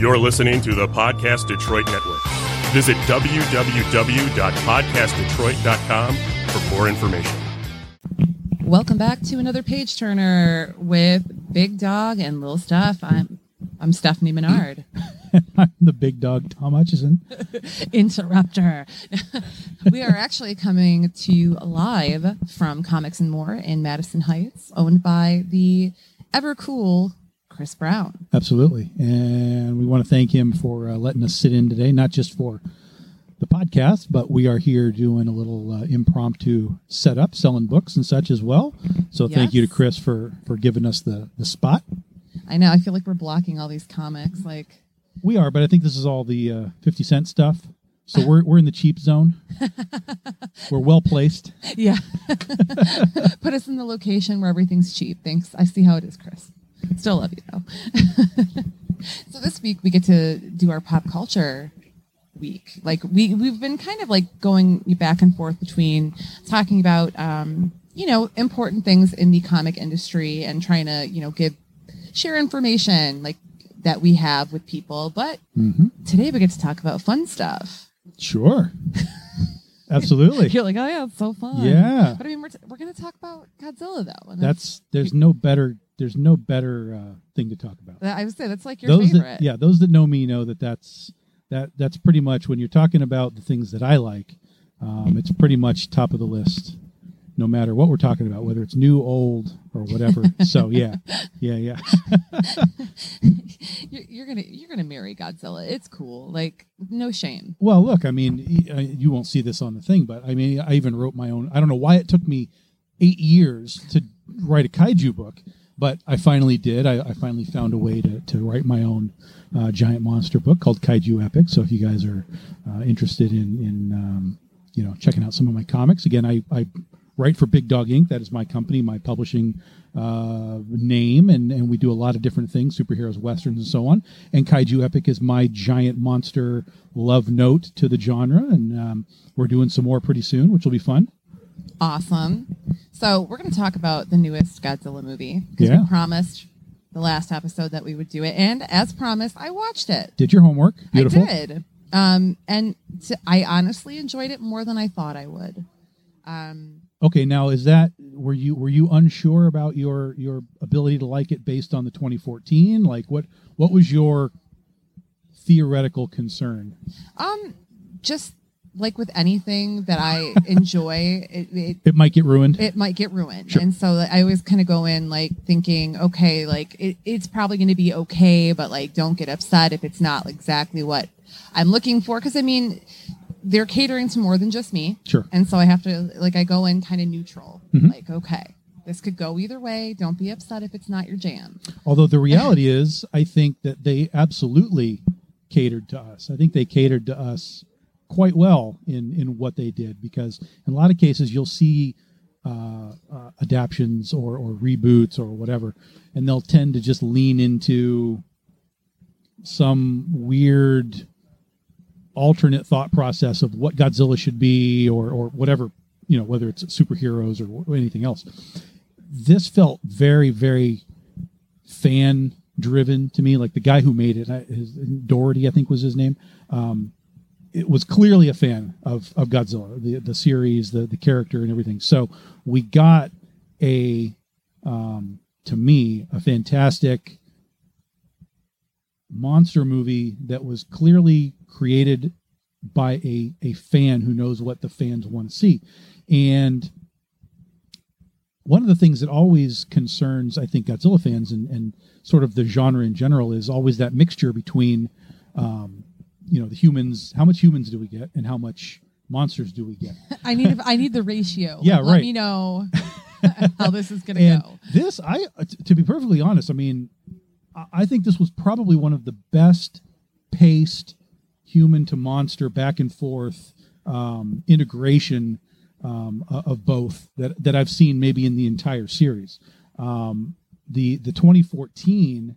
You're listening to the Podcast Detroit Network. Visit www.podcastdetroit.com for more information. Welcome back to another page turner with Big Dog and Little Stuff. I'm I'm Stephanie Menard. I'm the big dog, Tom Hutchison. Interrupter. we are actually coming to you live from Comics and More in Madison Heights, owned by the ever cool Chris Brown. Absolutely. And we want to thank him for uh, letting us sit in today, not just for the podcast, but we are here doing a little uh, impromptu setup, selling books and such as well. So thank you to Chris for, for giving us the, the spot. I know. I feel like we're blocking all these comics. Like, We are, but I think this is all the uh, 50 cent stuff. So we're, we're in the cheap zone. we're well placed. yeah. Put us in the location where everything's cheap. Thanks. I see how it is, Chris. Still love you though. so this week we get to do our pop culture week. Like we we've been kind of like going back and forth between talking about um, you know important things in the comic industry and trying to you know give share information like that we have with people. But today we get to talk about fun stuff. Sure. Absolutely. You're like, oh yeah, it's so fun. Yeah. But I mean, we're, t- we're going to talk about Godzilla though. That's there's no better there's no better uh, thing to talk about. I would say that's like your those favorite. that yeah those that know me know that that's that that's pretty much when you're talking about the things that I like. Um, it's pretty much top of the list, no matter what we're talking about, whether it's new, old, or whatever. so yeah, yeah, yeah. You're, you're gonna you're gonna marry Godzilla. It's cool. Like no shame. Well, look, I mean, uh, you won't see this on the thing, but I mean, I even wrote my own. I don't know why it took me eight years to write a kaiju book, but I finally did. I, I finally found a way to, to write my own uh, giant monster book called Kaiju Epic. So if you guys are uh, interested in in um, you know checking out some of my comics, again, I, I write for Big Dog Inc. That is my company, my publishing uh, name, and, and we do a lot of different things, superheroes, westerns, and so on. And Kaiju Epic is my giant monster love note to the genre, and um, we're doing some more pretty soon, which will be fun. Awesome. So we're gonna talk about the newest Godzilla movie because Yeah. we promised the last episode that we would do it, and as promised, I watched it. Did your homework? Beautiful. I did. Um, and t- I honestly enjoyed it more than I thought I would. Um, Okay, now is that were you were you unsure about your your ability to like it based on the 2014? Like what what was your theoretical concern? um, just like with anything that I enjoy, it, it It might get ruined. it might get ruined. Sure. And so I always kind of go in like thinking, okay, like it, it's probably going to be okay, but like don't get upset if it's not exactly what I'm looking for. Cause I mean, they're catering to more than just me. Sure. And so I have to, like, I go in kind of neutral. Mhm. Like, okay, this could go either way. Don't be upset if it's not your jam. Although the reality is, I think that they absolutely catered to us. I think they catered to us quite well in in what they did because in a lot of cases you'll see uh, uh, adaptions or or reboots or whatever, and they'll tend to just lean into some weird alternate thought process of what Godzilla should be or or whatever you know whether it's superheroes or anything else. This felt very very fan driven to me. Like the guy who made it, his, Dougherty, I think was his name. Um, it was clearly a fan of, of Godzilla, the the series, the the character, and everything. So we got a, um, to me, a fantastic monster movie that was clearly created by a a fan who knows what the fans want to see, and one of the things that always concerns, I think, Godzilla fans and, and sort of the genre in general is always that mixture between, um, you know, the humans. How much humans do we get, and how much monsters do we get? I need, I need the ratio. Yeah, Let right. me know how this is going to and go. this, I, uh, to be perfectly honest, I mean, I- I think this was probably one of the best paced human to monster back and forth um, integration um, of both that that I've seen maybe in the entire series. Um, the the 2014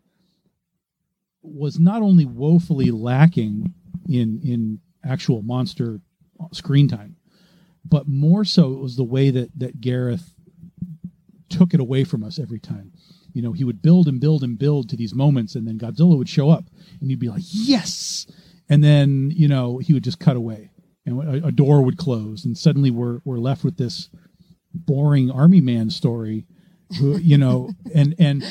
was not only woefully lacking in in actual monster screen time, but more so it was the way that that Gareth took it away from us every time. you know he would build and build and build to these moments, and then Godzilla would show up, and you'd be like, yes, and then you know he would just cut away, and a, a door would close, and suddenly we're we're left with this boring army man story, who, you know, and and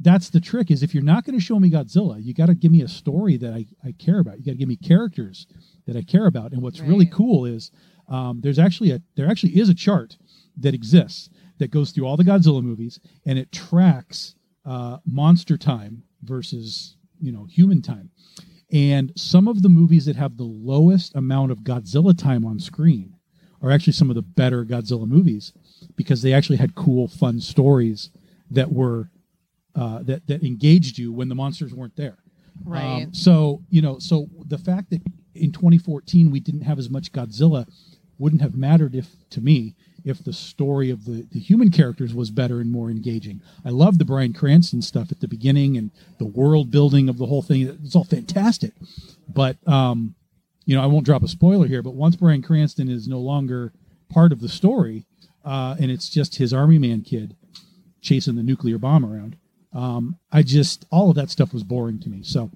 that's the trick is if you're not going to show me Godzilla, you got to give me a story that I, I care about. You got to give me characters that I care about. And what's really cool is um, there's actually a there actually is a chart that exists that goes through all the Godzilla movies and it tracks uh, monster time versus you know human time. And some of the movies that have the lowest amount of Godzilla time on screen are actually some of the better Godzilla movies because they actually had cool, fun stories that were uh, that that engaged you when the monsters weren't there. Right. Um, so you know, so the fact that in 2014 we didn't have as much Godzilla wouldn't have mattered if to me if the story of the the human characters was better and more engaging. I love the Bryan Cranston stuff at the beginning and the world building of the whole thing. It's all fantastic, but um, you know, I won't drop a spoiler here, but once Bryan Cranston is no longer part of the story, uh, and it's just his army man kid chasing the nuclear bomb around, um, I just all of that stuff was boring to me. So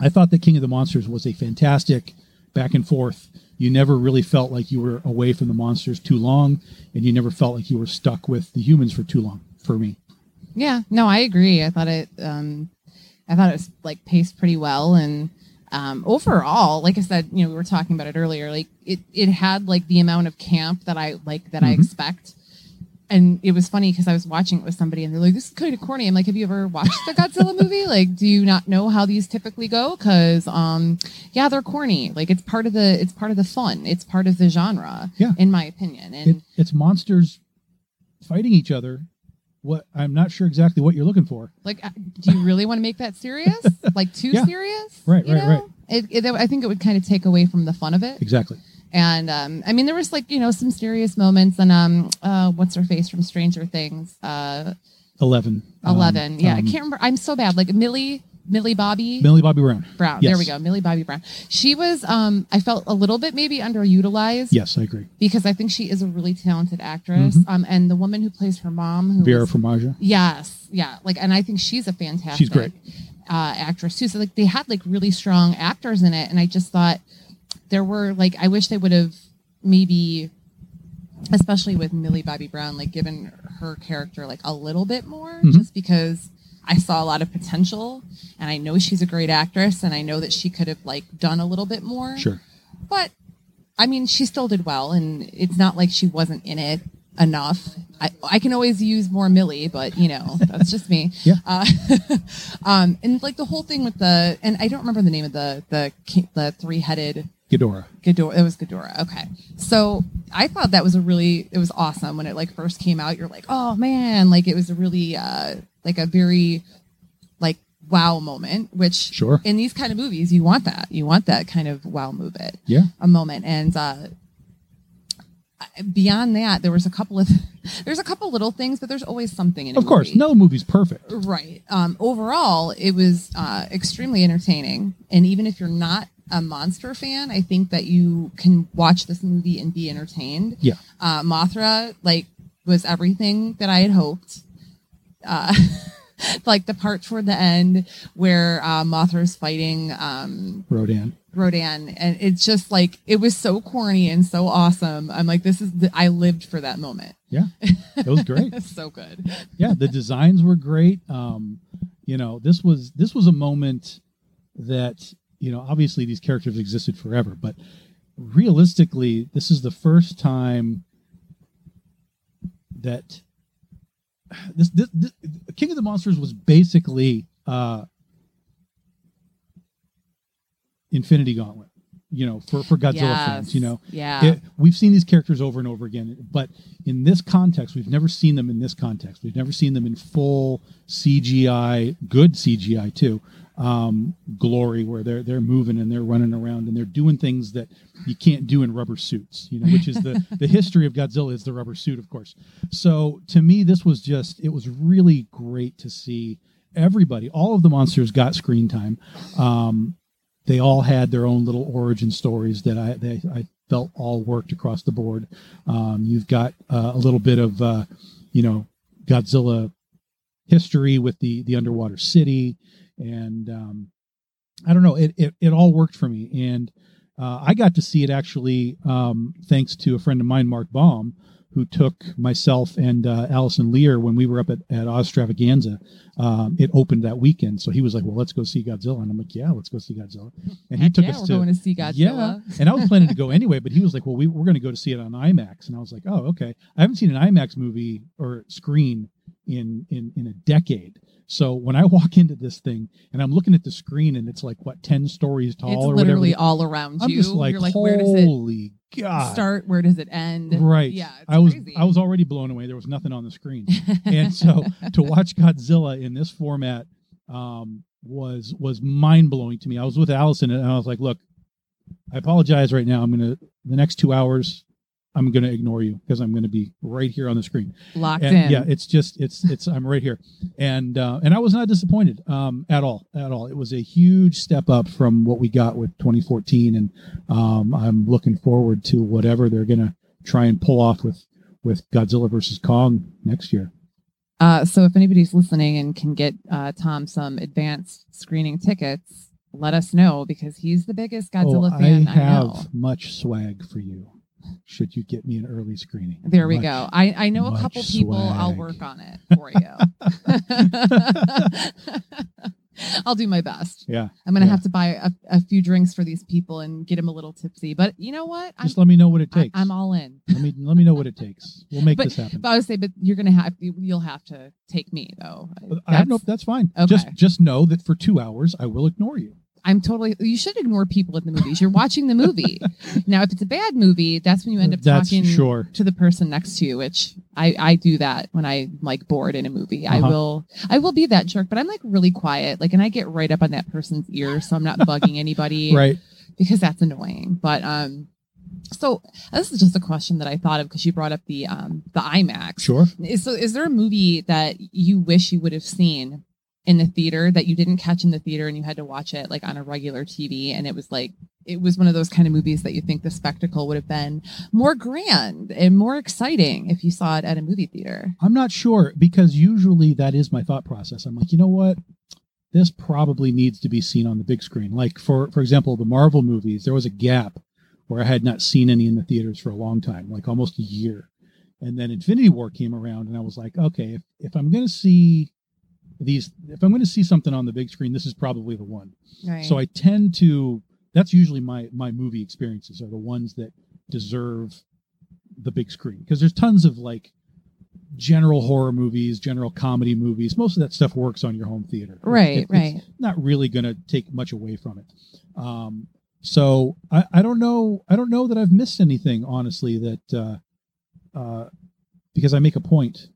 I thought that King of the Monsters was a fantastic back and forth. You never really felt like you were away from the monsters too long, and you never felt like you were stuck with the humans for too long. For me, Yeah, no, I agree. I thought it, um, I thought it was like paced pretty well, and um, overall, like I said, you know, we were talking about it earlier. Like it, it had like the amount of camp that I like that I Mhm. expect. And it was funny because I was watching it with somebody, and they're like, "This is kind of corny." I'm like, "Have you ever watched the Godzilla movie? Like, do you not know how these typically go? Because, um, yeah, they're corny. Like, it's part of the it's part of the fun. It's part of the genre, Yeah. in my opinion. And it, it's monsters fighting each other. What I'm not sure exactly what you're looking for. Like, uh, do you really want to make that serious? like, too Yeah. serious? Right, you right, right. It, it, I think it would kind of take away from the fun of it. Exactly. And um, I mean, there was like you know some serious moments, and um, uh, what's her face from Stranger Things, uh, Eleven. Um, Eleven. yeah, I um, can't remember. I'm so bad. Like Millie, Millie Bobby Millie Bobby Brown. Brown. Yes. There we go, Millie Bobby Brown. She was. Um, I felt a little bit maybe underutilized. Yes, I agree. Because I think she is a really talented actress. Mhm. Um, and the woman who plays her mom, who Vera was- Farmiga. Yes, yeah, like, and I think she's a fantastic. She's great. uh, actress too. So like they had like really strong actors in it, and I just thought there were like I wish they would have maybe, especially with Millie Bobby Brown, like given her character like a little bit more, Mhm. just because. I saw a lot of potential, and I know she's a great actress, and I know that she could have like done a little bit more. Sure. But I mean, she still did well, and it's not like she wasn't in it enough. I, I can always use more Millie, but you know, that's just me. Yeah. Uh, um, and like the whole thing with the, and I don't remember the name of the the the three headed Ghidorah. Ghidorah. It was Ghidorah. Okay. So I thought that was a really, it was awesome when it like first came out. You're like, oh man, like it was a really, uh, like a very, like wow moment. Which Sure. in these kind of movies, you want that. You want that kind of wow movement, Yeah. a moment. And uh, beyond that, there was a couple of, there's a couple little things, but there's always something in. Of course, movie. no movie's perfect. Right. Um, overall, it was uh, extremely entertaining. And even if you're not a monster fan, I think that you can watch this movie and be entertained. Yeah. Uh, Mothra, like, was everything that I had hoped. Uh, like the part toward the end where uh, Mothra's fighting um, Rodan. Rodan, and it's just like it was so corny and so awesome. I'm like, this is the, I lived for that moment. Yeah. It was great. So good. yeah, the designs were great. Um, you know, this was this was a moment that you know obviously these characters existed forever, but realistically, this is the first time that this, this, this King of the Monsters was basically uh, Infinity Gauntlet. You know, for for Godzilla Yes. fans, you know, Yeah. it, we've seen these characters over and over again, but in this context, we've never seen them in this context. We've never seen them in full CGI, good CGI too, um, glory, where they're they're moving and they're running around and they're doing things that you can't do in rubber suits. You know, which is the the history of Godzilla is the rubber suit, of course. So to me, this was just it was really great to see everybody, all of the monsters got screen time. Um, they all had their own little origin stories that I they, I felt all worked across the board. Um, you've got uh, a little bit of uh, you know Godzilla history with the the underwater city, and um, I don't know. It, it it all worked for me, and uh, I got to see it actually um, thanks to a friend of mine, Mark Baum, who took myself and uh, Allison Lear when we were up at, at Oz-Stravaganza. Um, it opened that weekend, so he was like, "Well, let's go see Godzilla," and I'm like, "Yeah, let's go see Godzilla." And he Heck took yeah, us we're to going to see Godzilla. yeah, and I was planning to go anyway, but he was like, "Well, we, we're going to go to see it on IMAX," and I was like, "Oh, okay." I haven't seen an IMAX movie or screen in in in a decade. So when I walk into this thing and I'm looking at the screen and it's like what ten stories tall It's or literally whatever, all around I'm you. just like, You're like, where does it holy god! start? Where does it end? Right. Yeah. I was crazy. I was already blown away. There was nothing on the screen, and so to watch Godzilla in this format um, was was mind blowing to me. I was with Allison and I was like, "Look, I apologize right now. I'm gonna the next two hours, I'm gonna ignore you because I'm gonna be right here on the screen." locked And in. yeah, it's just it's it's I'm right here, and uh, and I was not disappointed um, at all at all. It was a huge step up from what we got with 2014, and um, I'm looking forward to whatever they're gonna try and pull off with with Godzilla versus Kong next year. Uh, so if anybody's listening and can get uh, Tom some advanced screening tickets, let us know because he's the biggest Godzilla oh, fan I I, have know. much swag for you. Should you get me an early screening? There we Much- go. I, I know a couple people. I'll work on it for you. I'll do my best. Yeah, I'm gonna Yeah. have to buy a, a few drinks for these people and get them a little tipsy. But you know what? I'm, just let me know what it takes. I'm all in. let me let me know what it takes. We'll make But- this happen. But I would say, but you're gonna have you'll have to take me though. I have no. That's- That's fine. Okay. Just just know that for two hours I will ignore you. I'm totally. You should ignore people in the movies. You're watching the movie. now, if it's a bad movie, that's when you end up That's talking sure. to the person next to you. Which I I do that when I'm like bored in a movie. I Uh-huh. will I will be that jerk, but I'm like really quiet. Like, and I get right up on that person's ear, so I'm not bugging anybody. Right. because that's annoying. But um, so this is just a question that I thought of because you brought up the um the IMAX. Sure. Is, so is there a movie that you wish you would have seen in the theater that you didn't catch in the theater and you had to watch it like on a regular TV and it was like it was one of those kind of movies that you think the spectacle would have been more grand and more exciting if you saw it at a movie theater. I'm not sure because usually that is my thought process. I'm like, you know what? This probably needs to be seen on the big screen. Like for for example, the Marvel movies, there was a gap where I had not seen any in the theaters for a long time, like almost a year. And then Infinity War came around and I was like, okay, if, if I'm going to see these if I'm going to see something on the big screen, this is probably the one. Right. So I tend to that's usually my my movie experiences are the ones that deserve the big screen because there's tons of like general horror movies, general comedy movies. Most of that stuff works on your home theater. Right, it- right. not really going to take much away from it. Um, so I, I don't know. I don't know that I've missed anything honestly. That uh, uh, because I make a point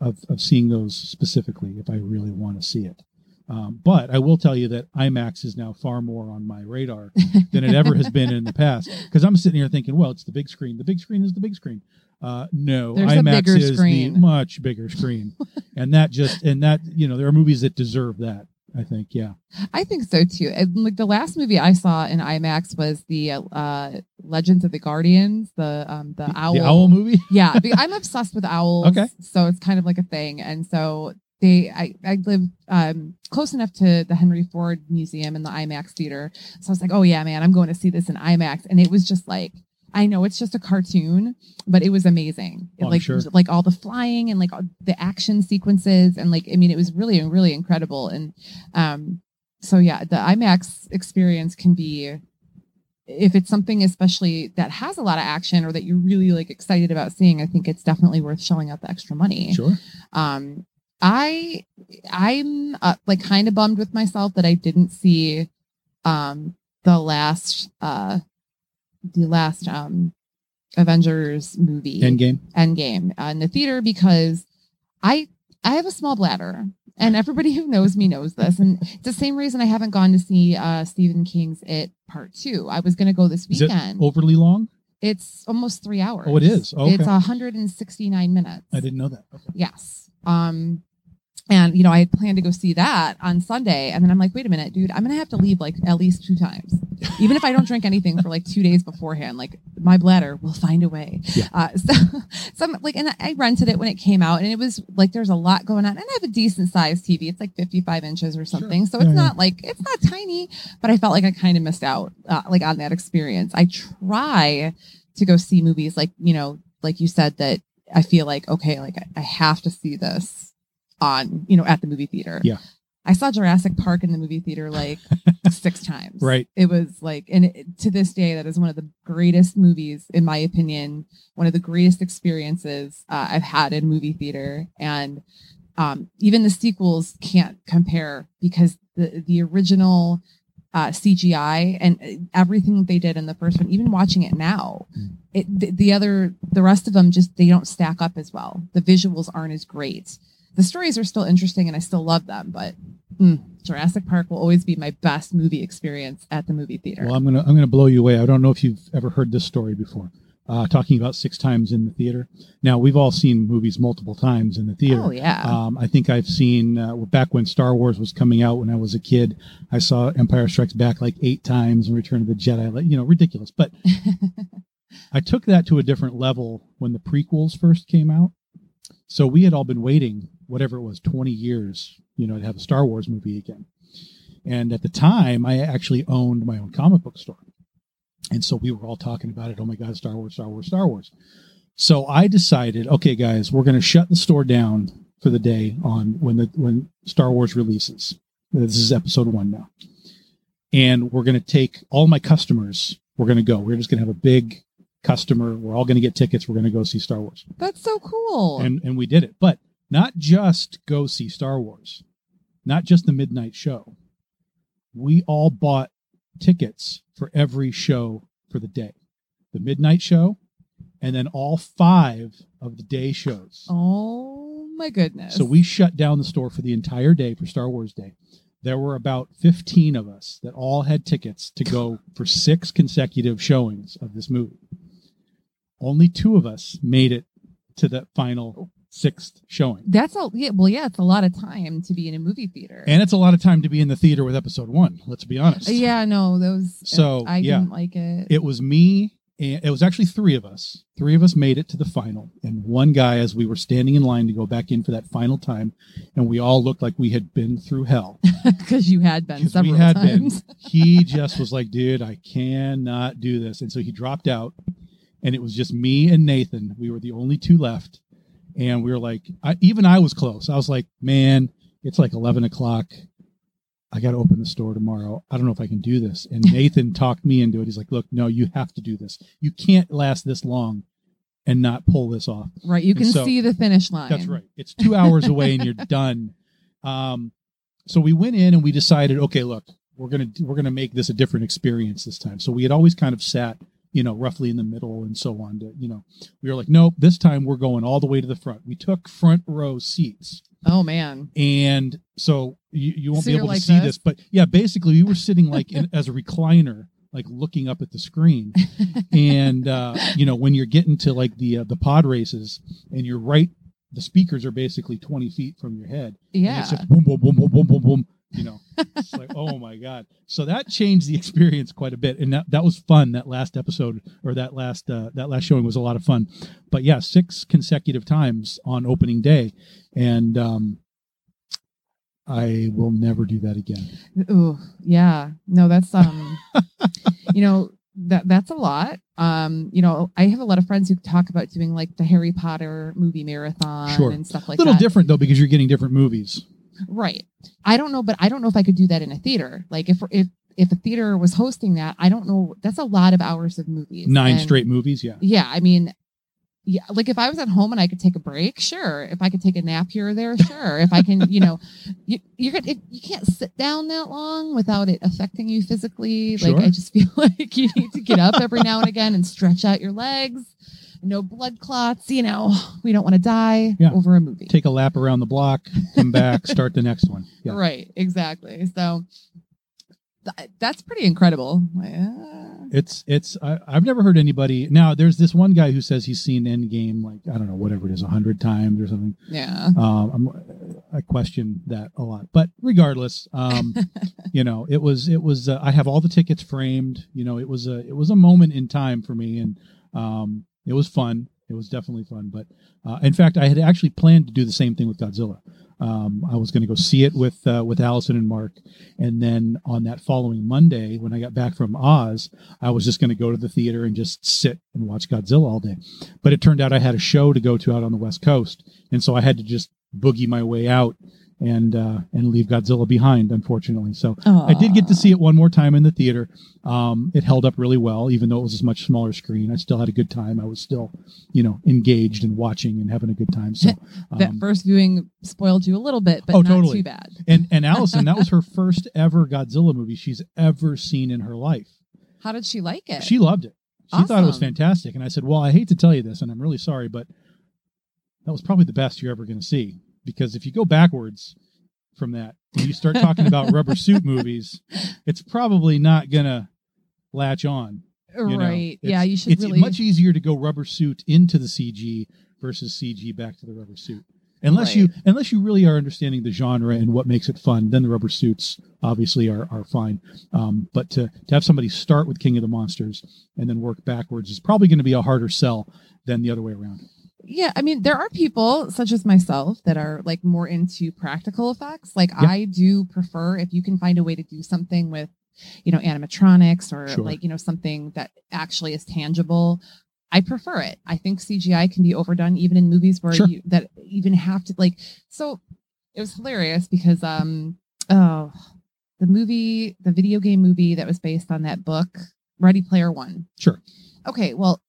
of of seeing those specifically if I really want to see it. Um, but I will tell you that IMAX is now far more on my radar than it ever has been in the past. Because I'm sitting here thinking, well, it's the big screen. The big screen is the big screen. Uh, no, There's IMAX is the much bigger screen, and that just and that you know there are movies that deserve that. I think, yeah. I think so too. And like the last movie I saw in IMAX was the uh, Legends of the Guardians, the um the owl. The owl movie. yeah, I'm obsessed with owls. Okay. so it's kind of like a thing, and so they I I live um close enough to the Henry Ford Museum and the IMAX theater, so I was like, oh yeah, man, I'm going to see this in IMAX, and it was just like. I know it's just a cartoon, but it was amazing. It, Oh, like sure. like all the flying and like all the action sequences and like I mean it was really really incredible and um so yeah the IMAX experience can be if it's something especially that has a lot of action or that you're really like excited about seeing, I think it's definitely worth shelling out the extra money. Sure. Um, I I'm uh, like kind of bummed with myself that I didn't see um the last uh the last um Avengers movie Endgame. Endgame uh, in the theater because I I have a small bladder and everybody who knows me knows this and it's the same reason I haven't gone to see uh Stephen King's It Part 2. I was going to go this Is it weekend. overly long? it's almost 3 hours. Oh, it is? Okay. It's 169 minutes. I didn't know that. Okay. Yes. Um and you know, I had planned to go see that on Sunday and then I'm like, wait a minute, dude, I'm going to have to leave like at least two times Even if I don't drink anything for like two days beforehand, like my bladder will find a way. Yeah. Uh, so, so I'm like, and I rented it when it came out, and it was like there's a lot going on, and I have a decent sized TV. It's like 55 inches or something, so it's Yeah, yeah. not like it's not tiny, but I felt like I kind of missed out, uh, like on that experience. I try to go see movies, like you know, like you said that I feel like okay, like I, I have to see this on, you know, at the movie theater. Yeah. I saw Jurassic Park in the movie theater like six times. Right. It was like, and it, to this day, that is one of the greatest movies, in my opinion, one of the greatest experiences uh, I've had in movie theater. And um, even the sequels can't compare because the, the original uh, CGI and uh, everything that they did in the first one, even watching it now, Mm. it, the, the other, the rest of them just, they don't stack up as well. The visuals aren't as great. The stories are still interesting and I still love them, but mm, Jurassic Park will always be my best movie experience at the movie theater. Well, I'm gonna I'm gonna blow you away. I don't know if you've ever heard this story before. Uh, talking about six times in the theater. Now we've all seen movies multiple times in the theater. Oh, yeah. Um, I think I've seen uh, back when Star Wars was coming out when I was a kid. I saw Empire Strikes Back like eight times and Return of the Jedi. Like you know, ridiculous. But I took that to a different level when the prequels first came out. So we had all been waiting, whatever it was, 20 years, you know, to have a Star Wars movie again. And at the time, I actually owned my own comic book store. And so we were all talking about it. Oh my God, Star Wars, Star Wars, Star Wars. So I decided, okay, guys, we're going to shut the store down for the day on when the when Star Wars releases. This is episode one now, and we're going to take all my customers. We're going to go. We're just going to have a big customer. We're all going to get tickets. We're going to go see Star Wars, That's so cool. and and we did it. But not just go see Star Wars, not just the midnight show. We all bought tickets for every show for the day, the midnight show, and then all five of the day shows. oh my goodness. So we shut down the store for the entire day for Star Wars Day. There were about 15 of us that all had tickets to go for six consecutive showings of this movie. Only two of us made it to the final sixth showing. That's a yeah, well, yeah, it's a lot of time to be in a movie theater. And it's a lot of time to be in the theater with episode one, let's be honest. yeah, no, those. So, I yeah. didn't like it. It was me, and it was actually three of us. Three of us made it to the final, and one guy, as we were standing in line to go back in for that final time, and we all looked like we had been through hell. because you had been several we had times. been. He just was like, dude, I cannot do this. And so he dropped out, and it was just me and Nathan. We were the only two left. And we were like, I, even I was close. I was like, man, it's like 11 o'clock. I got to open the store tomorrow. I don't know if I can do this. And Nathan talked me into it. He's like, look, no, you have to do this. You can't last this long and not pull this off. Right, you And can so- see the finish line. That's right. It's two hours away and you're done. Um, so we went in and we decided, okay, look, we're gonna we're gonna make this a different experience this time. So we had always kind of sat, you know, roughly in the middle and so on. To you know, we were like, nope, this time we're going all the way to the front. We took front row seats, Oh man, and so you, you won't So be able to see this? this, but yeah, basically we were sitting like in, as a recliner, like looking up at the screen, and uh, you know when you're getting to like the uh, the pod races, and you're right, the speakers are basically 20 feet from your head. And yeah. boom, boom, boom, boom, boom, boom, boom. You know, it's like, oh my God. So that changed the experience quite a bit. And that, that was fun. That last episode or that last, uh, that last showing was a lot of fun. But yeah, six consecutive times on opening day. And, um, I will never do that again. Ooh, yeah. No, that's um you know, that that's a lot. Um, you know, I have a lot of friends who talk about doing like the Harry Potter movie marathon Sure. and stuff like that A little that. different though, because you're getting different movies. Right. I don't know, but I don't know if I could do that in a theater. Like if if if a theater was hosting that, I don't know. That's a lot of hours of movies. Nine And- straight movies. Yeah. Yeah, I mean, yeah, like if I was at home and I could take a break, sure. If I could take a nap here or there, sure. if I can, you know, you you're gonna, if, you can't sit down that long without it affecting you physically. Like I just feel like you need to get up every now and again and stretch out your legs. No blood clots. You know, we don't want to die Yeah. over a movie. Take a lap around the block, come back, start the next one. Yeah. Right. Exactly. So th- that's pretty incredible. Uh, It's it's I, I've never heard anybody now. There's this one guy who says he's seen Endgame like I don't know whatever it is a hundred times or something. yeah. Um, I'm, I question that a lot. But regardless, um, you know, it was it was. Uh, I have all the tickets framed. You know, it was a it was a moment in time for me, and um, it was fun. It was definitely fun. But uh, in fact, I had actually planned to do the same thing with Godzilla. Um, I was going to go see it with uh, with Allison and Mark, and then on that following Monday, when I got back from Oz, I was just going to go to the theater and just sit and watch Godzilla all day. But it turned out I had a show to go to out on the West Coast, and so I had to just boogie my way out and uh, and leave Godzilla behind, unfortunately. So I did get to see it one more time in the theater. Um, it held up really well, even though it was a much smaller screen. I still had a good time. I was still, you know, engaged and watching and having a good time. So that um, first viewing spoiled you a little bit, but Oh, not totally. too bad. and and Allison, that was her first ever Godzilla movie she's ever seen in her life. How did she like it? She loved it. She thought it was fantastic. And I said, Well, I hate to tell you this, and I'm really sorry, but that was probably the best you're ever going to see. Because if you go backwards from that and you start talking about rubber suit movies, it's probably not going to latch on. right. yeah, It's- you should It's really. much easier to go rubber suit into the CG versus CG back to the rubber suit. Unless you unless you really are understanding the genre and what makes it fun, then the rubber suits obviously are are fine. Um, but to to have somebody start with King of the Monsters and then work backwards is probably going to be a harder sell than the other way around. Yeah, I mean, there are people such as myself that are like more into practical effects. Like. I do prefer if you can find a way to do something with, you know, animatronics or Sure. like you know something that actually is tangible. I prefer it. I think CGI can be overdone even in movies where Sure. you that even have to like. So it was hilarious because um oh the movie the video game movie that was based on that book Ready Player One. Sure. Okay, well,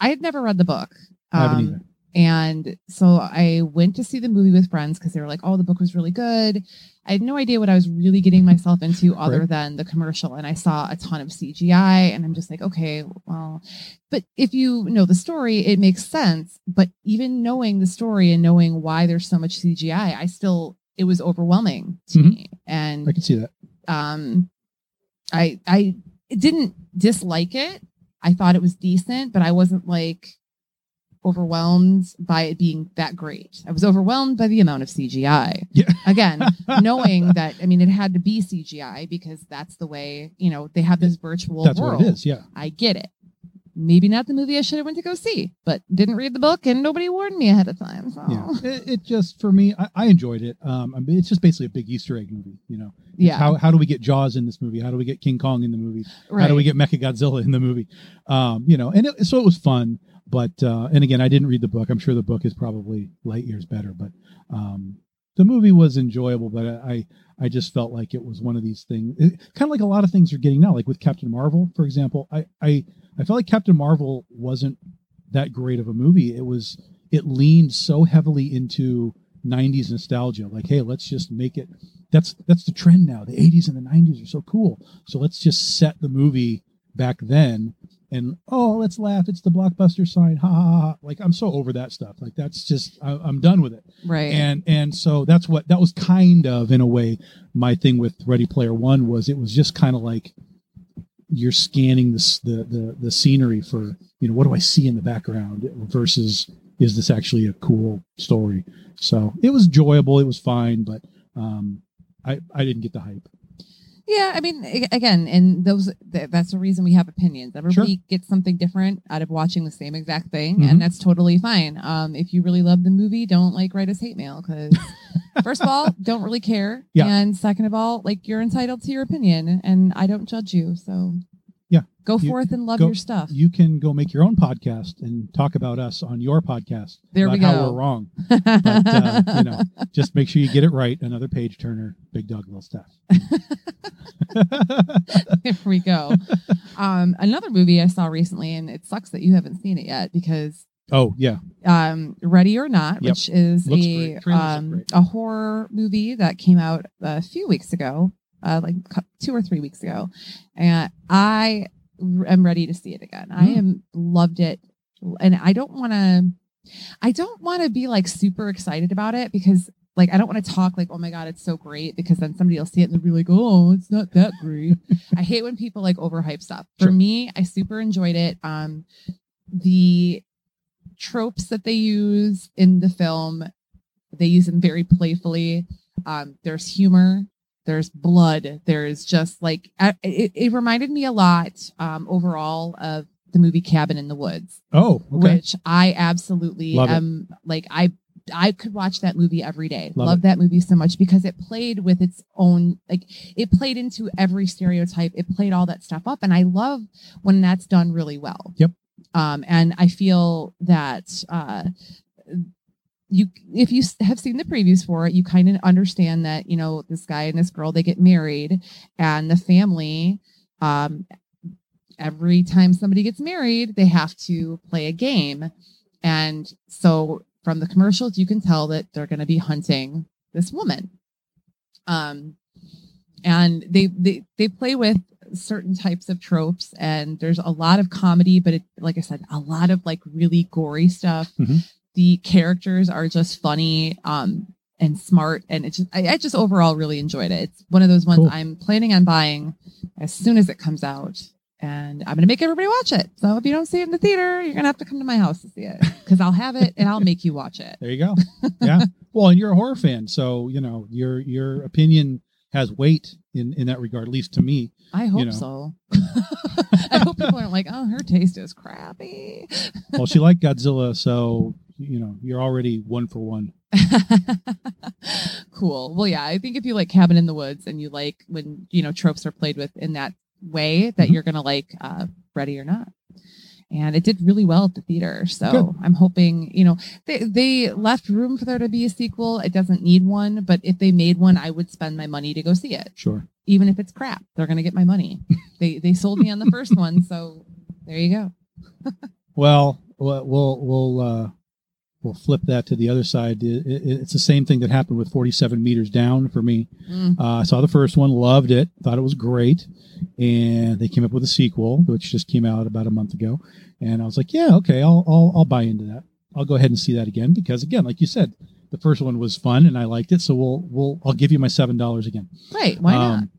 I had never read the book. I haven't Um. And so I went to see the movie with friends because they were like, oh, the book was really good. I had no idea what I was really getting myself into other Right. than the commercial. And I saw a ton of CGI, and I'm just like, okay, well, but if you know the story, it makes sense. But even knowing the story and knowing why there's so much CGI, I still, it was overwhelming to Mhm. me. And I can see that. um i i didn't dislike it i thought it was decent but i wasn't like overwhelmed by it being that great i was overwhelmed by the amount of cgi Yeah. again knowing that i mean it had to be cgi because that's the way you know they have this virtual That's world what it is. Yeah. i get it maybe not the movie i should have went to go see but didn't read the book and nobody warned me ahead of time so Yeah. It, it just for me, I, I enjoyed it. Um, I mean, it's just basically a big Easter egg movie. You know, It's yeah How how do we get Jaws in this movie? How do we get King Kong in the movie? right. How do we get Mecha Godzilla in the movie? Um, you know, and it, so it was fun. But uh, and again, I didn't read the book. I'm sure the book is probably light years better. But um, the movie was enjoyable. But I I just felt like it was one of these things, kind of like a lot of things are getting now. Like with Captain Marvel, for example, I I I felt like Captain Marvel wasn't that great of a movie. It was it leaned so heavily into 90s nostalgia. Like, hey, let's just make it. That's that's the trend now. The 80s and the 90s are so cool. So let's just set the movie back then and oh let's laugh. It's the blockbuster sign. Ha ha ha, like i'm so over that stuff. Like that's just I, i'm done with it. Right. And and so that's what that was kind of in a way my thing with ready player one was it was just kind of like you're scanning this the the the scenery for you know what do i see in the background versus is this actually a cool story? So it was enjoyable. It was fine but um i i didn't get the hype Yeah, I mean, again, and those th- that's the reason we have opinions. Everybody gets something different out of watching the same exact thing, Mhm. and that's totally fine. Um, if you really love the movie, don't like write us hate mail because first of all, don't really care, Yeah. and second of all, like you're entitled to your opinion, and I don't judge you. So Yeah. go You- forth and love go- your stuff. you can go make your own podcast and talk about us on your podcast There about we how go. we're wrong but uh, you know just make sure you get it right another page turner big dog little stuff there we go. Um, another movie I saw recently, and it sucks that you haven't seen it yet because oh yeah um, Ready or Not, Yep. which is Looks a great. Trailers look um, a horror movie that came out a few weeks ago, uh, like two or three weeks ago, and I am ready to see it again. I Hmm. am loved it, and I don't want to. I don't want to be like super excited about it because like I don't want to talk like oh my god it's so great because then somebody will see it and they'll be like oh it's not that great. I hate when people like overhype stuff. For Sure. me, I super enjoyed it. Um, the tropes that they use in the film They use them very playfully. Um, there's humor. There's blood. There's just like it, it reminded me a lot um, overall of the movie Cabin in the Woods, Oh, okay. which I absolutely Love it. am like I I could watch that movie every day. Love Love, that movie so much because it played with its own like it played into every stereotype. It played all that stuff up and I love when that's done really well. Yep. Um and I feel that uh you if you have seen the previews for it, you kind of understand that, you know, this guy and this girl they get married and the family um every time somebody gets married, they have to play a game. And so from the commercials, you can tell that they're going to be hunting this woman. Um, and they, they, they play with certain types of tropes and there's a lot of comedy, but it, like I said, a lot of like really gory stuff. Mhm. The characters are just funny. Um, and smart and it just I, I just overall really enjoyed it. It's one of those ones Cool. I'm planning on buying as soon as it comes out and I'm going to make everybody watch it. So if you don't see it in the theater, you're going to have to come to my house to see it because I'll have it and I'll make you watch it. There you go. Yeah. well, and you're a horror fan, so you know your your opinion has weight in in that regard, at least to me. I hope know. so. I hope people aren't like, oh, her taste is crappy. Well, she liked Godzilla, so you know you're already one for one. cool. Well, yeah, I think if you like Cabin in the Woods and you like when you know tropes are played with in that way, that Mhm. you're gonna like uh, Ready or Not. And it did really well at the theater, so Good. I'm hoping you know they they left room for there to be a sequel. It doesn't need one, but if they made one, I would spend my money to go see it, Sure. even if it's crap. They're gonna get my money. they they sold me on the first one, so there you go. Well, we'll we'll we'll, uh, we'll flip that to the other side. It, it, it's the same thing that happened with 47 meters down for me. Mm. Uh, I saw the first one, loved it, thought it was great, and they came up with a sequel, which just came out about a month ago. And I was like, yeah, okay, I'll I'll, I'll buy into that. I'll go ahead and see that again because, again, like you said, the first one was fun and I liked it. So we'll we'll I'll give you my seven dollars again. Right? Why not? Um,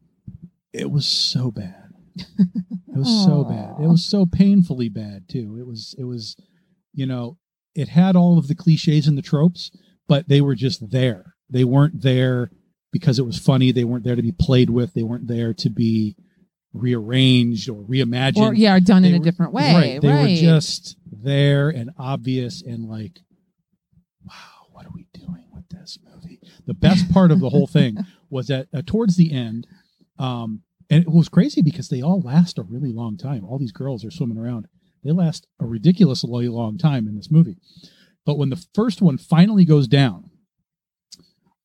It was so bad. It was so bad. It was so painfully bad too. It was it was, you know, it had all of the cliches and the tropes, but they were just there. They weren't there because it was funny. They weren't there to be played with. They weren't there to be rearranged or reimagined. Or yeah, done in They a different way. Right. They were just there and obvious and like, wow, what are we doing with this movie? The best part of the whole thing was that uh, towards the end, um, and it was crazy because they all last a really long time. All these girls are swimming around. They last a ridiculously long time in this movie. But when the first one finally goes down,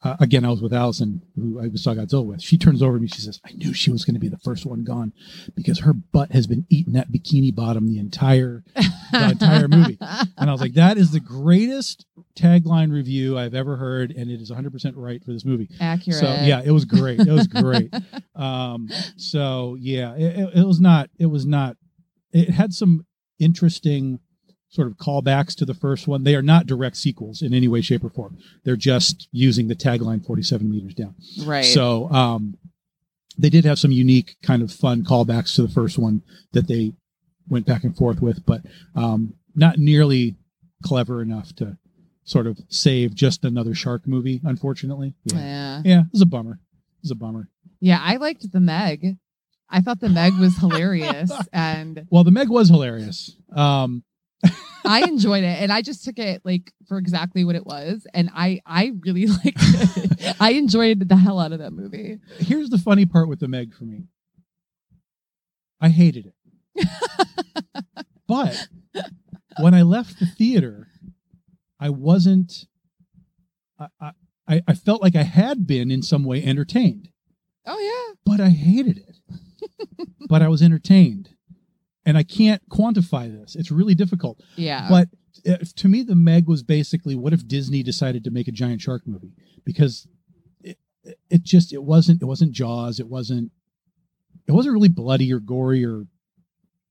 uh, again, I was with Allison, who I saw Godzilla with. She turns over to me. She says, "I knew she was going to be the first one gone because her butt has been eating that bikini bottom the entire the entire movie." And I was like, "That is the greatest tagline review I've ever heard, and it is 100 percent right for this movie." Accurate. So yeah, it was great. It was great. um, so yeah, it, it- it was not. It was not. It had some interesting sort of callbacks to the first one. They are not direct sequels in any way, shape, or form. They're just using the tagline 47 meters down. Right. So um, they did have some unique kind of fun callbacks to the first one that they went back and forth with, but um, not nearly clever enough to sort of save just another shark movie. Unfortunately, yeah, yeah. yeah, it was a bummer. It was a bummer. Yeah, I liked the Meg. I thought the Meg was hilarious and Well, the Meg was hilarious. Um, I enjoyed it and I just took it like for exactly what it was and I I really liked it. I enjoyed the hell out of that movie. here's the funny part with the Meg for me. I hated it, but when I left the theater, I wasn't. I, I I I felt like I had been in some way entertained, Oh yeah, but I hated it. But I was entertained, and I can't quantify this. It's really difficult. yeah. But uh, to me, the Meg was basically what if Disney decided to make a giant shark movie because it, it- it just it wasn't it wasn't Jaws it wasn't it wasn't really bloody or gory or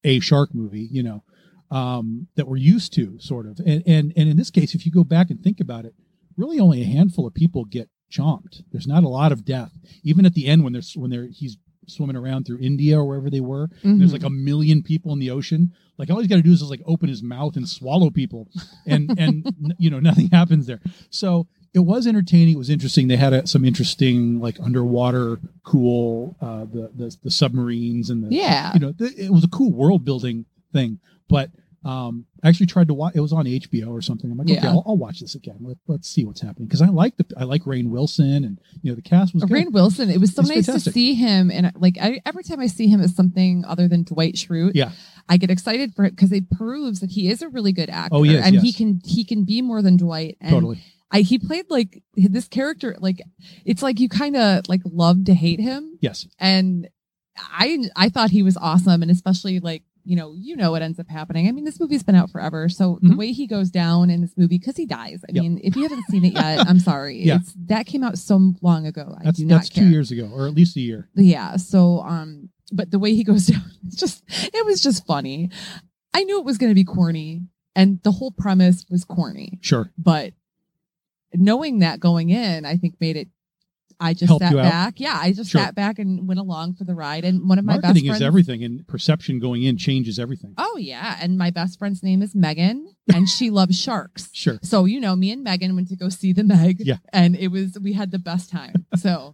a shark movie you know um, that we're used to sort of and and and in this case if you go back and think about it really only a handful of people get chomped there's not a lot of death even at the end when there's when they're he's swimming around through India or wherever they were there's Mhm. like a million people in the ocean. Like all he's got to do is just like open his mouth and swallow people, and and you know nothing happens there. So it was entertaining. It was interesting. They had a, some interesting like underwater cool uh, the, the the submarines and the Yeah. you know th- it was a cool world building thing. But um, I actually tried to watch. It was on HBO or something. I'm like, okay, I'll, I'll watch this again. Let, let's see what's happening because I like the I like Rainn Wilson and you know the cast was good. Rainn Wilson. It was so nice fantastic. to see him, and like I, every time I see him as something other than Dwight Schrute, Yeah. I get excited for it because it proves that he is a really good actor. Oh, he is, and he can he can be more than Dwight. And totally. I he played like this character. Like it's like you kind of like love to hate him, Yes. and I I thought he was awesome, and especially like. You know, you know what ends up happening. I mean, this movie's been out forever, so the Mhm. way he goes down in this movie, because he dies. I Yep. mean, if you haven't seen it yet, I'm sorry. Yeah. It's, that came out so long ago. I That's do not that's care two years ago or at least a year. yeah so um but the way he goes down it's just it was just funny i knew it was going to be corny and the whole premise was corny Sure. but knowing that going in i think made it i just Helped sat back yeah i just Sure. sat back and went along for the ride and one of my best Marketing friends is everything, and perception going in changes everything. oh yeah and my best friend's name is megan and she loves sharks Sure. so you know me and megan went to go see the meg Yeah. and it was we had the best time so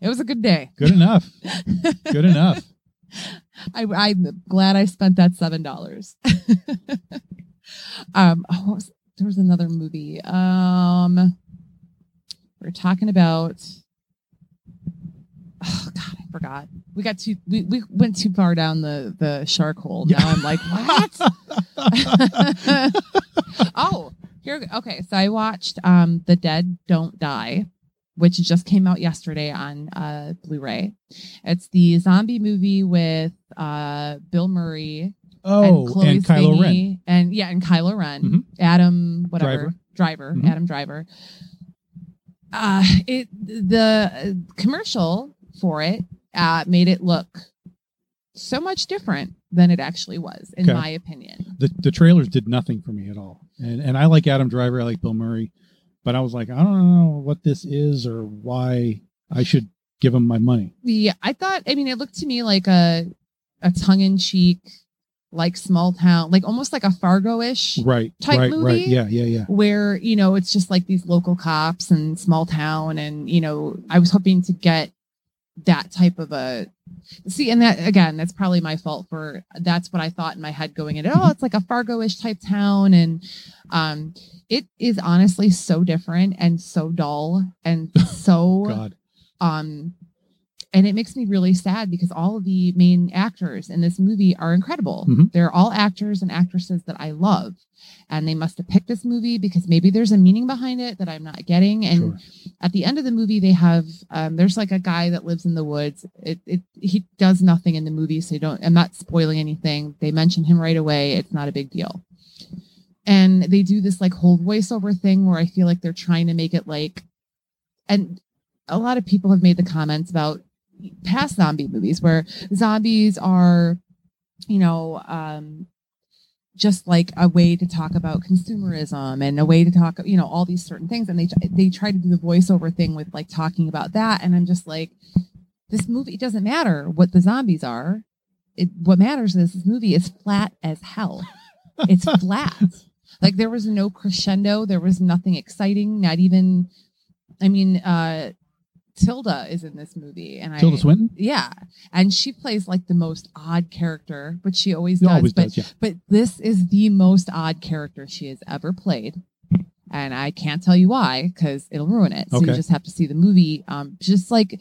it was a good day Good enough. Good enough. I, I'm glad I spent that seven dollars. um, oh, was, there was another movie. Um, we are talking about. Oh God, I forgot. We got too. We, we went too far down the the shark hole. Now I'm like, what? oh, here. Okay, so I watched um the Dead Don't Die, which just came out yesterday on uh Blu-ray. It's the zombie movie with uh Bill Murray Oh, and Chloe and Kylo Ren. And yeah, and Kylo Ren, Mhm. Adam whatever Driver. driver, Mhm. Adam Driver. Uh, it the commercial for it uh made it look so much different than it actually was, in Okay. my opinion. The the trailers did nothing for me at all. And and I like Adam Driver, I like Bill Murray, but I was like, I don't know what this is or why I should give him my money. Yeah, I thought. I mean, it looked to me like a a tongue in cheek, like small town, like almost like a Fargo ish. Right. Type right, movie? right. Yeah, yeah, yeah. where you know it's just like these local cops and small town and you know i was hoping to get that type of a see and that again that's probably my fault for that's what i thought in my head going in oh it's like a fargo-ish type town and um it is honestly so different and so dull and so God. um and it makes me really sad because all of the main actors in this movie are incredible. Mhm. they're all actors and actresses that i love. And they must have picked this movie because maybe there's a meaning behind it that i'm not getting. And Sure. at the end of the movie they have um, there's like a guy that lives in the woods. It, it he does nothing in the movie so you don't i'm not spoiling anything. They mention him right away. It's not a big deal. And they do this like whole voiceover thing where i feel like they're trying to make it like and a lot of people have made the comments about past zombie movies where zombies are you know um just like a way to talk about consumerism and a way to talk you know all these certain things. And they they try to do the voiceover thing with like talking about that. And i'm just like this movie it doesn't matter what the zombies are. It, what matters is this movie is flat as hell. It's flat. Like there was no crescendo. There was nothing exciting. Not even i mean uh tilda is in this movie and Tilda i Swinton? yeah and she plays like the most odd character but she always He does always but does, yeah. but this is the most odd character she has ever played. And I can't tell you why because it'll ruin it. So you just have to see the movie. Um, just like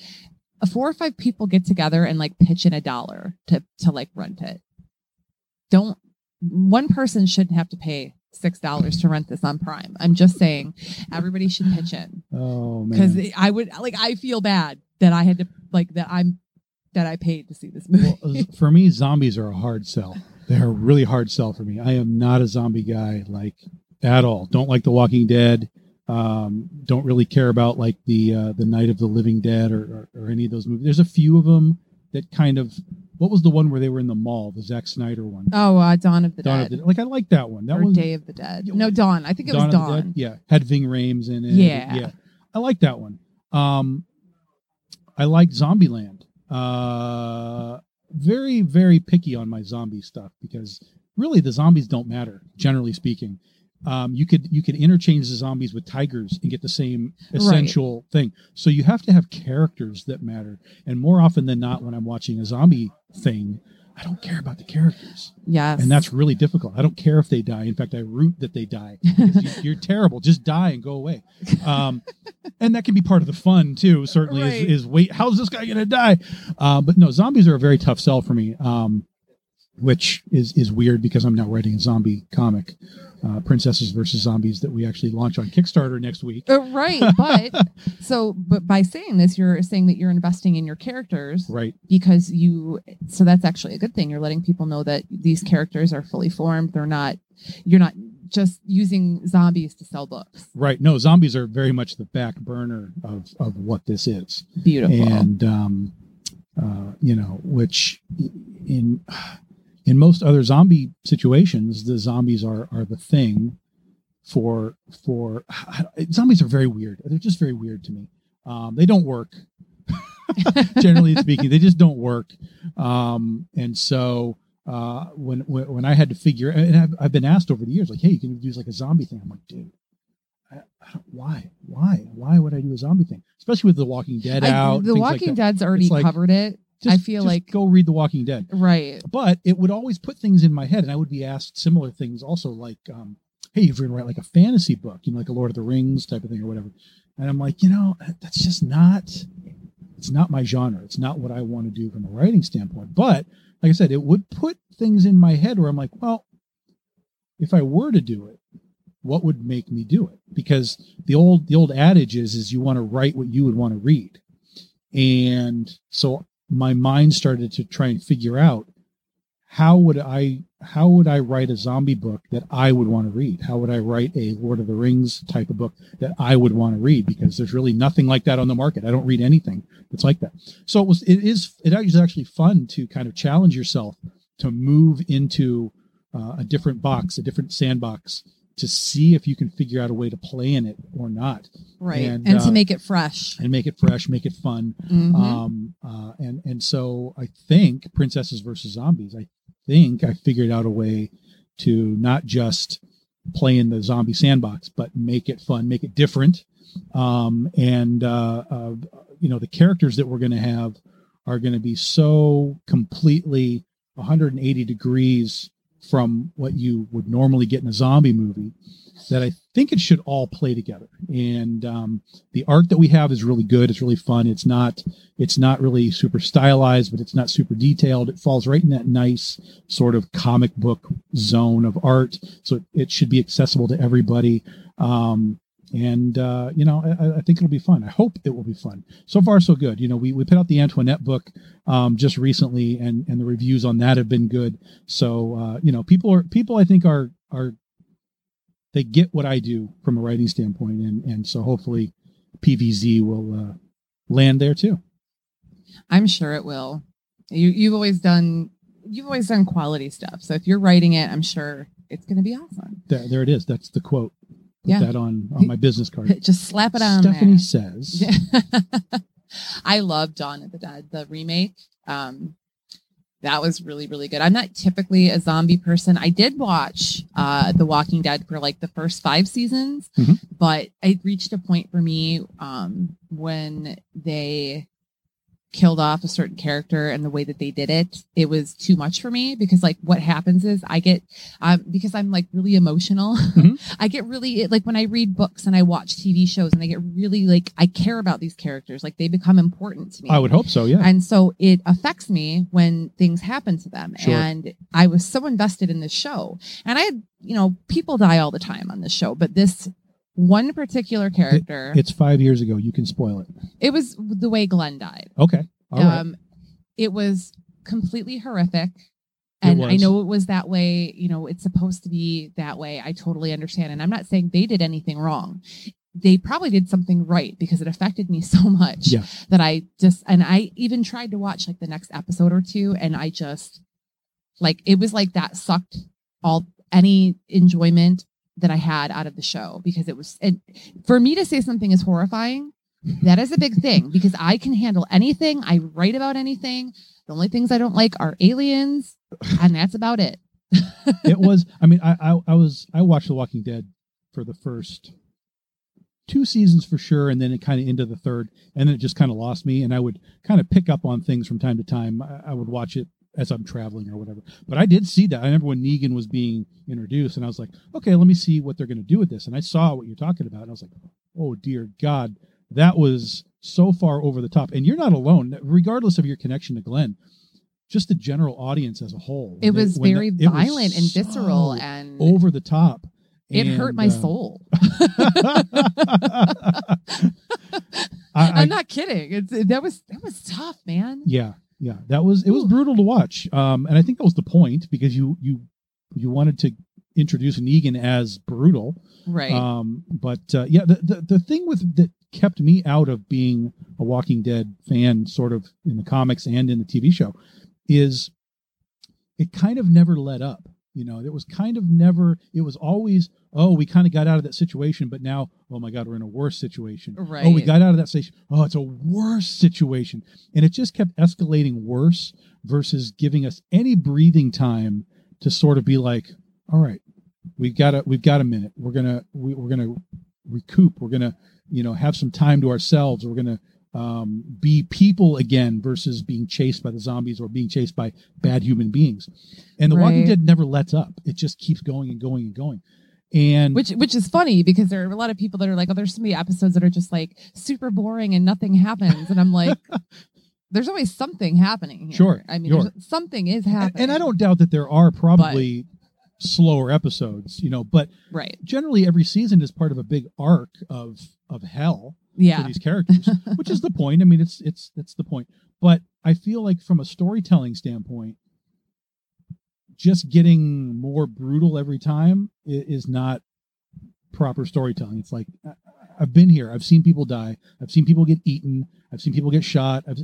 four or five people get together and like pitch in a dollar to to like rent it. Don't one person shouldn't have to pay six dollars to rent this on Prime. I'm just saying everybody should pitch in Oh because. I would like I feel bad that I had to like that I'm that I paid to see this movie. Well, for me, zombies are a hard sell. They're a really hard sell for me. I am not a zombie guy, like at all. Don't like The Walking Dead. Um, don't really care about like the uh, the Night of the Living Dead or, or, or any of those movies. There's a few of them that kind of. What was the one where they were in the mall? The Zack Snyder one. oh, uh, Dawn of the Dawn Dead. of the, like I like that one. That or was Day of the Dead. No, Dawn. I think it was Dawn. Yeah, had Ving Rhames in it. Yeah. yeah. I like that one. Um, I like Zombieland. Uh, very very picky on my zombie stuff because really the zombies don't matter generally speaking. Um, you could you could interchange the zombies with tigers and get the same Right. essential thing. So you have to have characters that matter. And more often than not, when I'm watching a zombie thing, I don't care about the characters, Yes. and that's really difficult. I don't care if they die. In fact, I root that they die. You, you're terrible. Just die and go away. Um, and that can be part of the fun too. Certainly, Right. is, is wait, how's this guy gonna die? Uh, but no, zombies are a very tough sell for me. Um, which is is weird because I'm now writing a zombie comic, uh, Princesses versus Zombies, that we actually launch on Kickstarter next week. Uh, right, but so but by saying this, you're saying that you're investing in your characters Right. because you. So that's actually a good thing. You're letting people know that these characters are fully formed. They're not. You're not just using zombies to sell books. Right. No, zombies are very much the back burner of, of what this is. Beautiful. And, um, uh, you know, which in, in most other zombie situations, the zombies are, are the thing for, for zombies are very weird. They're just very weird to me. Um, they don't work. Generally speaking, they just don't work. Um, and so, uh, when, when when I had to figure, and I've, I've been asked over the years, like, hey, you can do like a zombie thing. I'm like, dude, I, I don't, why, why, why would I do a zombie thing? Especially with The Walking Dead I- out. the like Walking that. Dead's already like, covered it. Just, I feel just like go read The Walking Dead. right. But it would always put things in my head, and I would be asked similar things also, like, um, hey, you're gonna write like a fantasy book, you know, like a Lord of the Rings type of thing or whatever. And I'm like, you know, that's just not. It's not my genre. It's not what I want to do from a writing standpoint. But like I said, it would put things in my head where I'm like, well, if I were to do it, what would make me do it? Because the old the old adage is is you want to write what you would want to read. And so my mind started to try and figure out how would I how would I write a zombie book that I would want to read? How would I write a Lord of the Rings type of book that I would want to read? Because there's really nothing like that on the market. I don't read anything that's like that. So it was it is it is actually fun to kind of challenge yourself to move into uh, a different box, a different sandbox, to see if you can figure out a way to play in it or not, Right. And, And, uh, to make it fresh. and make it fresh, make it fun. Mhm. Um, uh, and and so I think Princesses versus Zombies. I think I figured out a way to not just play in the zombie sandbox, but make it fun, make it different. Um, and uh, uh, you know the characters that we're going to have are going to be so completely 180 degrees from what you would normally get in a zombie movie that I think it should all play together. And um, the art that we have is really good. It's really fun. It's not it's not really super stylized, but it's not super detailed. It falls right in that nice sort of comic book zone of art. So it should be accessible to everybody. Um, and uh, you know, I, I think it'll be fun. I hope it will be fun. So far, so good. You know, we, we put out the Antoinette book um, just recently, and and the reviews on that have been good. So uh, you know, people are people I think are are they get what I do from a writing standpoint, and and so hopefully PVZ will uh, land there too. I'm sure it will. You you've always done you've always done quality stuff. So if you're writing it, I'm sure it's going to be awesome. There, there it is. That's the quote. Put Yeah. that on on my business card. Just slap it on Stephanie there. says, I love Dawn of the Dead, the remake. Um, that was really, really good. I'm not typically a zombie person. I did watch uh, The Walking Dead for like the first five seasons, Mhm. but it reached a point for me um, when they killed off a certain character and the way that they did it it was too much for me because like what happens is i get um, because i'm like really emotional Mhm. i get really like when i read books and i watch tv shows and i get really like i care about these characters like they become important to me I would hope so. Yeah. and so it affects me when things happen to them. Sure. And I was so invested in this show. And I had, you know, people die all the time on this show, but this one particular character, it, It's five years ago. You can spoil it. It was the way Glenn died. Okay. All right. um, It was completely horrific. And I know it was that way, you know, it's supposed to be that way. I totally understand. And I'm not saying they did anything wrong. They probably did something right because it affected me so much Yeah. that I just and I even tried to watch like the next episode or two and I just like it was like that sucked all any enjoyment that I had out of the show because it was and for me to say something is horrifying that is a big thing because I can handle anything I write about anything the only things I don't like are aliens and that's about it it was. I mean, I, I I was I watched The Walking Dead for the first two seasons for sure, and then it kind of into the third, and then it just kind of lost me. And I would kind of pick up on things from time to time. I, I would watch it as I'm traveling or whatever. But I did see that. I remember when Negan was being introduced, and I was like, okay, let me see what they're going to do with this. And I saw what you're talking about, and I was like, oh dear God, that was so far over the top. And you're not alone, regardless of your connection to Glenn. Just the general audience as a whole. It was they- very that- it was violent and visceral so and over the top. it hurt my uh, soul. I, I'm not kidding. It's that was that was tough, man. yeah, yeah, that was it was Ooh. brutal to watch. Um, and I think that was the point because you you you wanted to introduce Negan as brutal. Right. Um, but uh, yeah, the, the the thing with that kept me out of being a Walking Dead fan, sort of in the comics and in the TV show, is it kind of never let up. You know, it was kind of never. It was always, oh, we kind of got out of that situation, but now, oh my God, we're in a worse situation. Right. Oh, we got out of that situation. Oh, it's a worse situation, and it just kept escalating worse versus giving us any breathing time to sort of be like, all right, we've got a we've got a minute. We're gonna we, we're gonna recoup. We're gonna you know have some time to ourselves. We're gonna um, be people again versus being chased by the zombies or being chased by bad human beings. And The Walking Dead never lets up. It just keeps going and going and going. And which which is funny because there are a lot of people that are like, oh, there's so many episodes that are just like super boring and nothing happens, and I'm like, there's always something happening. Here. Sure, I mean, sure. something is happening, and I don't doubt that there are probably slower episodes, you know, but right. generally every season is part of a big arc of of hell for Yeah, these characters, which is the point. I mean, it's it's that's the point. But I feel like from a storytelling standpoint, just getting more brutal every time is not proper storytelling. It's like I've been here. I've seen people die. I've seen people get eaten. I've seen people get shot. I've,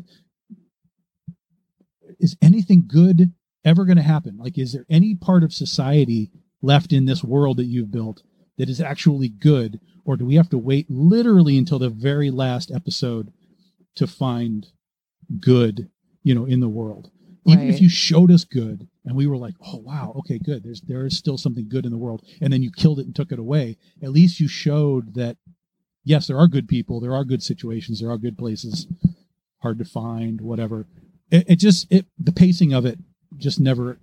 is anything good ever going to happen? Like, is there any part of society left in this world that you've built that is actually good, or do we have to wait literally until the very last episode to find good, you know, in the world? Even if you showed us good and we were like, "Oh wow, okay, good. There's there is still something good in the world," and then you killed it and took it away. At least you showed that yes, there are good people, there are good situations, there are good places, hard to find, whatever. It, it just it the pacing of it just never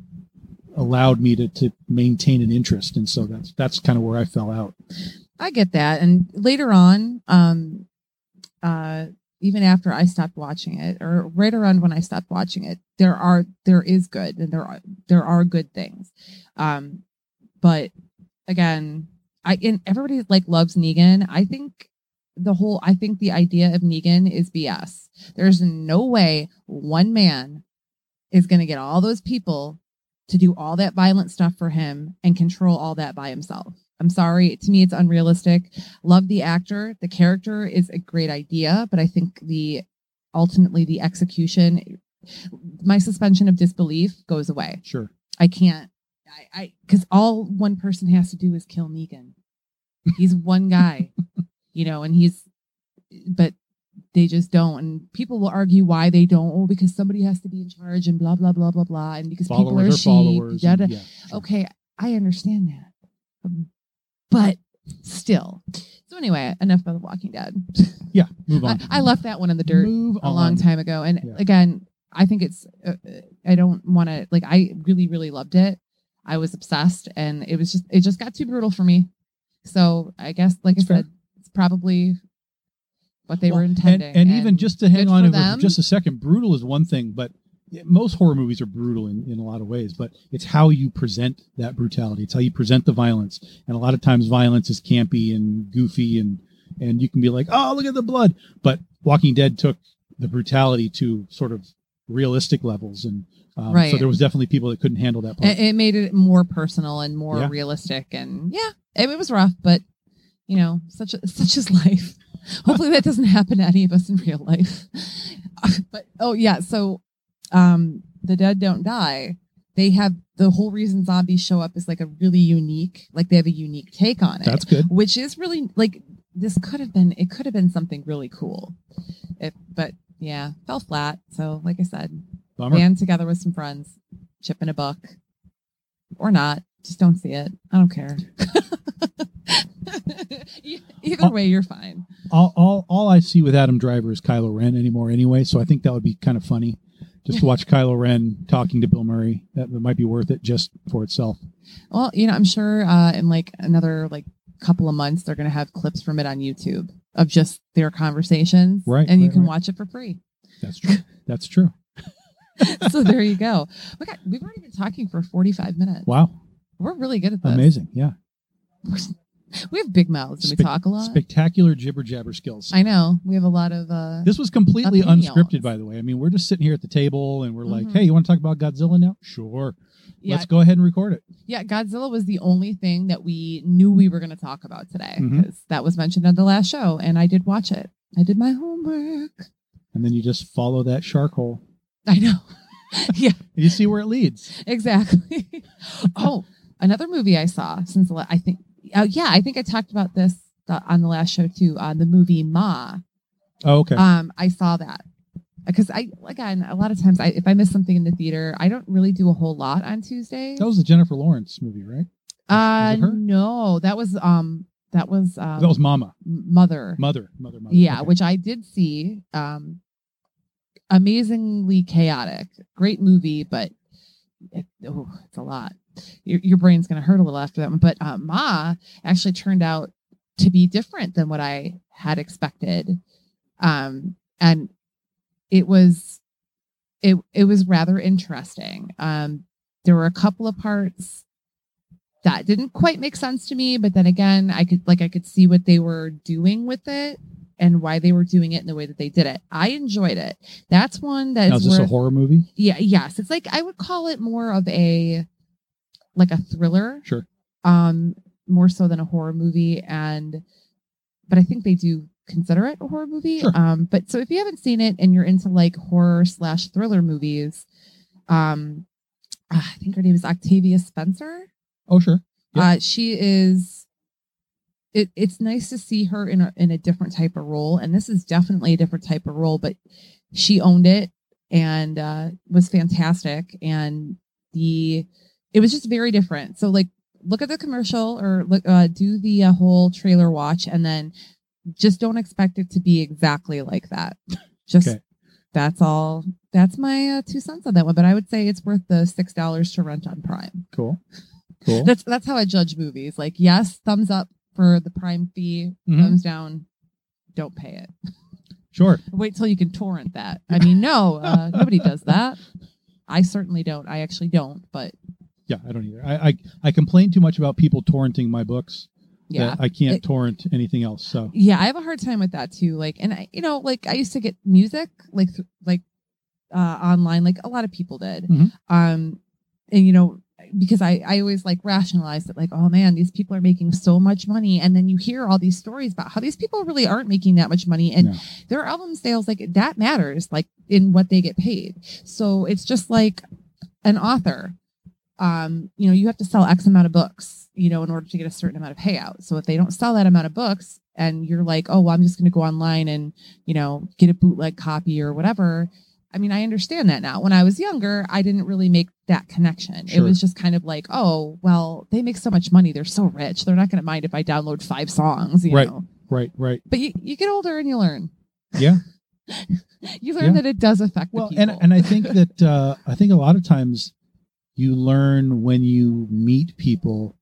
allowed me to to maintain an interest, and so that's that's kind of where I fell out. I get that. And later on, um, uh, even after I stopped watching it, or right around when I stopped watching it, there are there is good and there are there are good things. Um, but again, I and everybody like loves Negan. I think the whole I think the idea of Negan is BS. There's no way one man is going to get all those people to do all that violent stuff for him and control all that by himself. I'm sorry. To me, it's unrealistic. Love the actor. The character is a great idea, but I think the ultimately the execution, my suspension of disbelief goes away. Sure. I can't. I I because all one person has to do is kill Negan. He's one guy, you know, and he's but they just don't. And people will argue why they don't. Oh, because somebody has to be in charge and blah blah blah blah blah. And because people are Followers are sheep. followers. yada- and- yeah, sure. Okay, I understand that. Um, But still. So anyway, enough about The Walking Dead. Yeah. Move I, on. I left that one in the dirt Move a long on. time ago. And Yeah. again, I think it's, uh, uh, I don't want to, like, I really, really loved it. I was obsessed and it was just, it just got too brutal for me. So I guess, like I fair. said, it's probably what they Well, were and- intending. And, even just to hang on for just a second, brutal is one thing, but most horror movies are brutal in, in a lot of ways, but it's how you present that brutality. It's how you present the violence. And a lot of times violence is campy and goofy and and you can be like, oh, look at the blood. But Walking Dead took the brutality to sort of realistic levels. And um, so there was definitely people that couldn't handle that part. it, it made it more personal and more Yeah. realistic. And yeah, it, it was rough, but you know, such a, such is life. Hopefully that doesn't happen to any of us in real life. but oh yeah, so um, the dead don't die. They have the whole reason zombies show up is like a really unique, like they have a unique take on it, That's good. which is really like this could have been it could have been something really cool. It, but yeah, fell flat. So like I said, Bummer. band together with some friends, chip in a buck, or not. Just don't see it. I don't care. Either way, you're fine. All, all all I see with Adam Driver is Kylo Ren anymore anyway. So I think that would be kind of funny, just to watch Kylo Ren talking to Bill Murray. That, might be worth it just for itself. Well, you know, I'm sure uh, in like another like couple of months they're going to have clips from it on YouTube of just their conversations, Right, And you right, can right. watch it for free. That's true. That's true. so there you go. We got we've already been talking for 45 minutes. Wow, We're really good at this. amazing. Yeah, We have big mouths and we talk a lot. spectacular jibber jabber skills. I know. We have a lot of uh This was completely Opinions. unscripted, by the way. I mean, we're just sitting here at the table and we're like, Mhm. "Hey, you want to talk about Godzilla now? Sure, yeah, let's go ahead and record it." yeah, Godzilla was the only thing that we knew we were going to talk about today because that was mentioned on the last show and I did watch it. I did my homework. And then you just follow that shark hole, I know. yeah, you see where it leads. exactly. oh, another movie I saw since I think uh, yeah, I think I talked about this uh, on the last show too. On the movie Ma, Oh, okay. um, I saw that because I again a lot of times I, if I miss something in the theater, I don't really do a whole lot on Tuesdays. that was the Jennifer Lawrence movie, right? uh, was it her? no, that was um, that was um, that was Mama, Mother. Mother, Mother, Mother. Yeah, Okay. which I did see. Um, amazingly chaotic. Great movie, but it, oh, it's a lot. Your, your brain's going to hurt a little after that one. But uh, Ma actually turned out to be different than what I had expected. Um, and it was it it was rather interesting. Um, there were a couple of parts that didn't quite make sense to me, but then again, I could like I could see what they were doing with it and why they were doing it in the way that they did it. I enjoyed it. That's one Now, that's is this a horror movie? yeah, yes. It's like I would call it more of a like a thriller. Sure. Um, more so than a horror movie. And but I think they do consider it a horror movie. Sure. Um, but so if you haven't seen it and you're into like horror slash thriller movies, um ah, I think her name is Octavia Spencer. Oh, sure. Yep. Uh she is it, it's nice to see her in a in a different type of role. And this is definitely a different type of role, but she owned it and uh, was fantastic. And the it was just very different. So like look at the commercial or look uh, do the uh, whole trailer watch and then just don't expect it to be exactly like that. Just Okay. that's all. That's my uh, two cents on that one. But I would say it's worth the six dollars to rent on Prime. Cool. Cool. That's that's how I judge movies. Like yes, thumbs up for the Prime fee. Mhm. Thumbs down. Don't pay it. Sure. Wait till you can torrent that. I mean, no, uh, nobody does that. I certainly don't. I actually don't. But Yeah, I don't either. I, I I complain too much about people torrenting my books. yeah, I can't It- torrent anything else. So yeah, I have a hard time with that too. Like, and I, you know, like I used to get music like like uh, online, like a lot of people did. Mhm. Um, and you know, because I I always like rationalize it, like, oh man, these people are making so much money, and then you hear all these stories about how these people really aren't making that much money, and No. their album sales like that matters, like in what they get paid. So it's just like an author. Um, you know, you have to sell X amount of books, you know, in order to get a certain amount of payout. So if they don't sell that amount of books and you're like, oh, well, I'm just going to go online and, you know, get a bootleg copy or whatever. I mean, I understand that now. When I was younger, I didn't really make that connection. It was just kind of like, oh, well, they make so much money. They're so rich. They're not going to mind if I download five songs, you Right. know. right, right. But you, you get older and you learn. Yeah. You learn Yeah. that it does affect Well, the and and I think that uh, I think a lot of times you learn when you meet people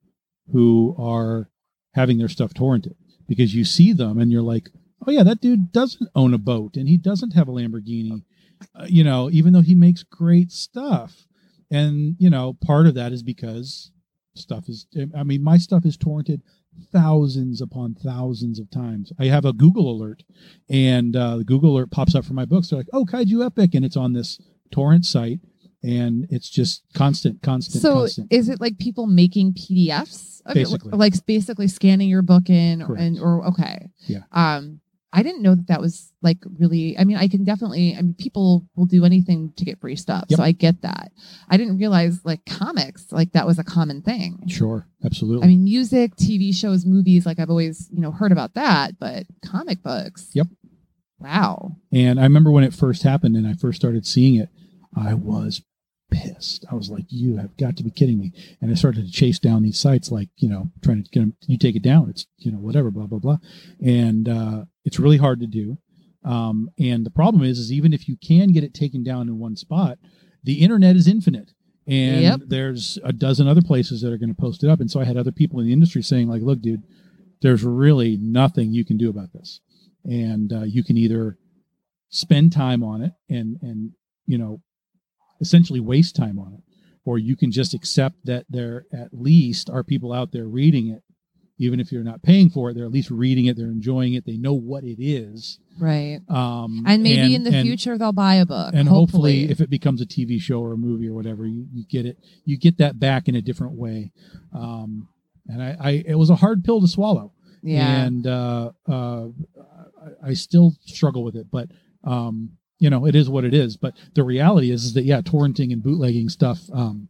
who are having their stuff torrented because you see them and you're like, oh yeah, that dude doesn't own a boat and he doesn't have a Lamborghini, uh, you know, even though he makes great stuff. And you know, part of that is because stuff is. I mean, my stuff is torrented thousands upon thousands of times. I have a Google alert, and uh, the Google alert pops up for my books. They're like, "Oh, Kaiju Epic," and it's on this torrent site, and it's just constant, constant, so constant. is it like people making PDFs? it? Basically. like basically scanning your book in, or, Correct. and or okay, Yeah. Um, I didn't know that that was like really. I mean, I can definitely. I mean, people will do anything to get free stuff, Yep. so I get that. I didn't realize like comics, like that was a common thing. sure, absolutely. I mean, music, TV shows, movies, like I've always you know heard about that, but comic books. Yep. Wow. And I remember when it first happened and I first started seeing it, I was pissed. I was like, "You have got to be kidding me!" And I started to chase down these sites, like you know, trying to get them. You take it down. It's you know whatever, blah blah blah, and uh, it's really hard to do. Um, and the problem is, is even if you can get it taken down in one spot, the internet is infinite. And Yep. there's a dozen other places that are going to post it up. And so I had other people in the industry saying, like, look, dude, there's really nothing you can do about this. And uh, you can either spend time on it and, and, you know, essentially waste time on it, or you can just accept that there at least are people out there reading it. Even if you're not paying for it, they're at least reading it, they're enjoying it, they know what it is. Right. Um, And maybe in the and- future they'll buy a book. and hopefully, if it becomes a TV show or a movie or whatever, you, you get it, you get that back in a different way. Um, and I, I, it was a hard pill to swallow, yeah. and uh, uh, I, I still struggle with it. But um, you know, it is what it is. But the reality is, is that yeah, torrenting and bootlegging stuff, um,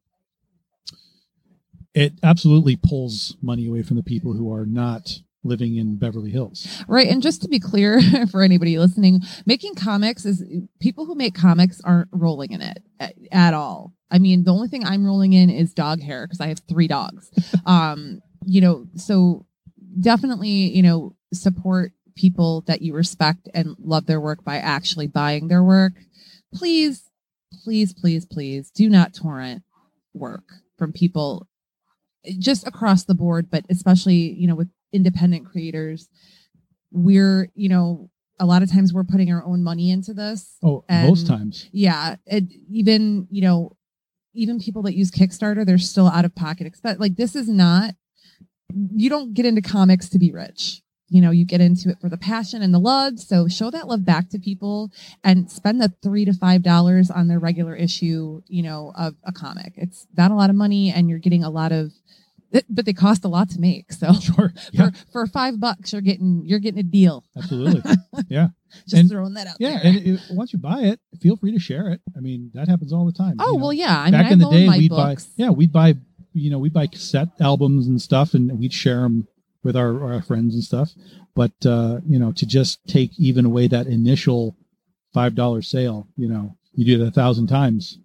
it absolutely pulls money away from the people who are not living in Beverly Hills. Right. And just to be clear for anybody listening, making comics is people who make comics aren't rolling in it at, at all. I mean, the only thing I'm rolling in is dog hair because I have three dogs. um, you know, so definitely, you know, support people that you respect and love their work by actually buying their work. Please, please, please, please do not torrent work from people just across the board, but especially, you know, with independent creators we're you know a lot of times we're putting our own money into this Oh, And- most times. yeah it, even you know even people that use kickstarter they're still out of pocket expense like this is not you don't get into comics to be rich you know you get into it for the passion and the love so show that love back to people and spend the three to five dollars on their regular issue you know of a comic it's not a lot of money and you're getting a lot of but they cost a lot to make so Sure. Yeah, for, for five bucks you're getting you're getting a deal absolutely. Yeah just And- throwing that out there. Yeah, there. and it, once you buy it, feel free to share it. I mean, that happens all the time. oh you know. well yeah i mean back I in the day, we'd books buy yeah, we'd buy you know we'd buy cassette albums and stuff, and we'd share them with our, our friends and stuff. But uh, you know, to just take even away that initial five dollar sale, you know, you do it a thousand times.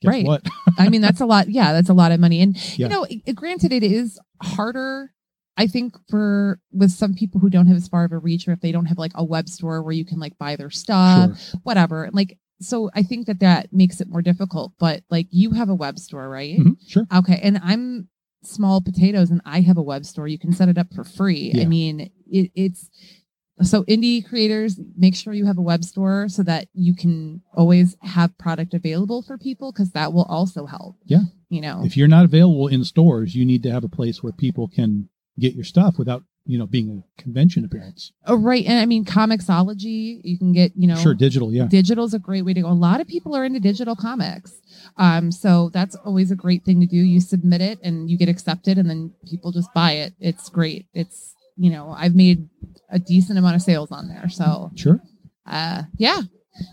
Guess Right. what? I mean, that's a lot. Yeah, that's a lot of money. And Yeah. you know, it, granted, it is harder. I think for with some people who don't have as far of a reach, or if they don't have like a web store where you can like buy their stuff, sure. whatever. Like, so I think that that makes it more difficult. But like, you have a web store, right? Mhm, sure. Okay, and I'm small potatoes, and I have a web store. You can set it up for free. I mean, it, it's so indie creators make sure you have a web store so that you can always have product available for people because that will also help. Yeah. you know. If you're not available in stores, you need to have a place where people can get your stuff without you know being a convention appearance. Oh, right, and I mean, Comixology. You can get you know. Sure, digital. Yeah. Digital is a great way to go. A lot of people are into digital comics. Um, so that's always a great thing to do. You submit it and you get accepted and then people just buy it. It's great. It's, you know, I've made a decent amount of sales on there. So, Sure. uh, yeah,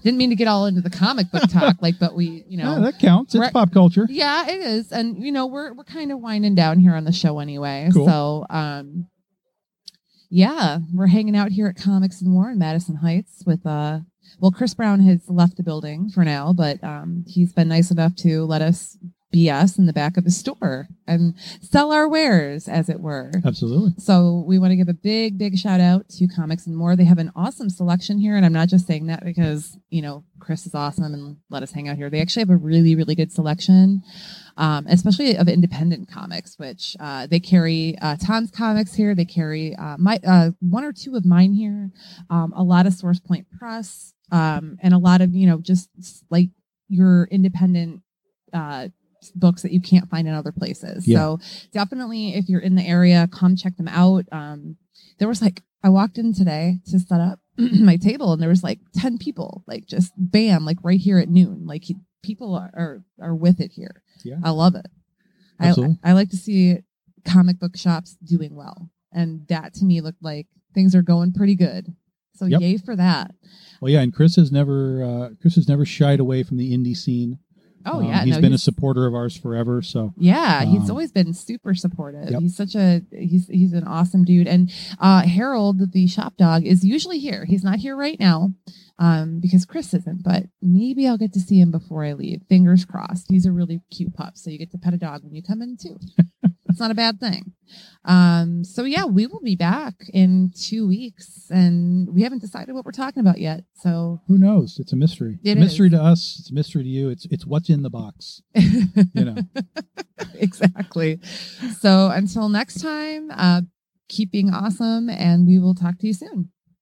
didn't mean to get all into the comic book talk, like, but we, you know, yeah, that counts. It's pop culture. yeah, it is. And you know, we're we're kind of winding down here on the show anyway. Cool. So um yeah, we're hanging out here at Comics and More in Madison Heights with uh well Chris Brown has left the building for now, but um he's been nice enough to let us be us in the back of the store and sell our wares, as it were. Absolutely. So we want to give a big, big shout out to Comics and More. They have an awesome selection here, and I'm not just saying that because you know Chris is awesome and let us hang out here. They actually have a really, really good selection, um, especially of independent comics, which uh, they carry uh, Tom's Comics here. They carry uh, my uh, one or two of mine here, um, a lot of Source Point Press, um, and a lot of you know just like your independent. Uh, books that you can't find in other places Yeah. so definitely if you're in the area come check them out um there was like i walked in today to set up my table and there was like 10 people like just bam like right here at noon like he, people are, are are with it here Yeah. i love it I, Absolutely. I like to see comic book shops doing well and that to me looked like things are going pretty good so Yep. yay for that Well, yeah, and Chris has never uh, Chris has never shied away from the indie scene. Oh Um, yeah he's no, been a supporter of ours forever. So Yeah, he's Um, always been super supportive. Yep. He's such a he's he's an awesome dude. And uh Harold, the shop dog, is usually here. He's not here right now. um, because Chris isn't, but maybe I'll get to see him before I leave. Fingers crossed. He's a really cute pup, so you get to pet a dog when you come in too. it's not a bad thing. Um, so yeah, we will be back in two weeks, and we haven't decided what we're talking about yet. So Who knows? It's a mystery. It It's a mystery is. to us. It's a mystery to you. It's it's what's in the box. You know. exactly. So until next time, uh, keep being awesome, and we will talk to you soon.